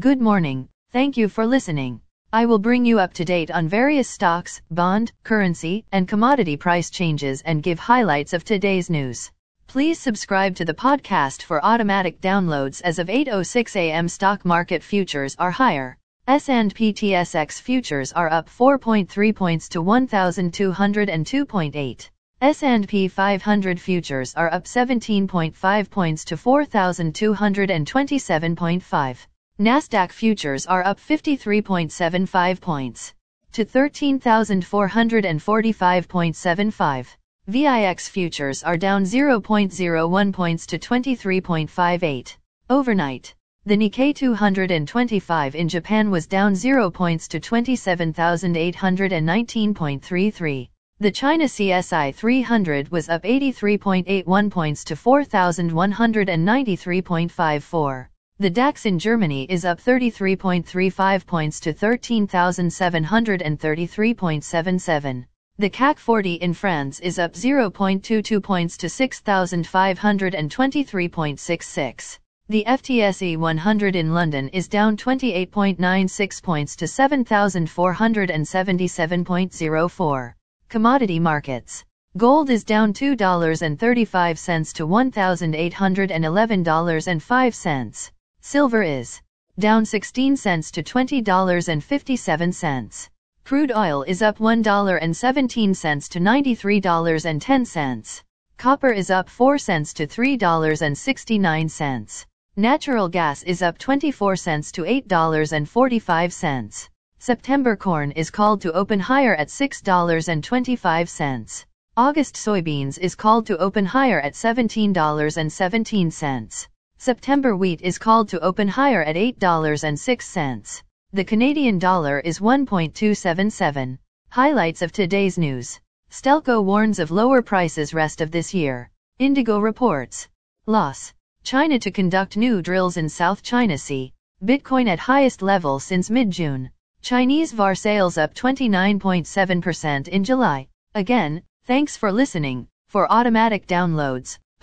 Good morning. Thank you for listening. I will bring you up to date on various stocks, bond, currency, and commodity price changes and give highlights of today's news. Please subscribe to the podcast for automatic downloads as of 8:06 a.m. stock market futures are higher. S&P TSX futures are up 4.3 points to 1202.8. S&P 500 futures are up 17.5 points to 4227.5. Nasdaq futures are up 53.75 points to 13445.75. VIX futures are down 0.01 points to 23.58. Overnight, the Nikkei 225 in Japan was down 0 points to 27,819.33. The China CSI 300 was up 83.81 points to 4,193.54. The DAX in Germany is up 33.35 points to 13,733.77. The CAC 40 in France is up 0.22 points to 6,523.66. The FTSE 100 in London is down 28.96 points to 7,477.04. Commodity markets. Gold is down $2.35 to $1,811.05. Silver is down 16 cents to $20.57. Crude oil is up $1.17 to $93.10. Copper is up 4 cents to $3.69. Natural gas is up 24 cents to $8.45. September corn is called to open higher at $6.25. August soybeans is called to open higher at $17.17. September wheat is called to open higher at $8.06. The Canadian dollar is 1.277. Highlights of today's news. Stelco warns of lower prices rest of this year. Indigo reports. Loss. China to conduct new drills in South China Sea. Bitcoin at highest level since mid-June. Chinese VAR sales up 29.7% in July. Again, thanks for listening. For automatic downloads,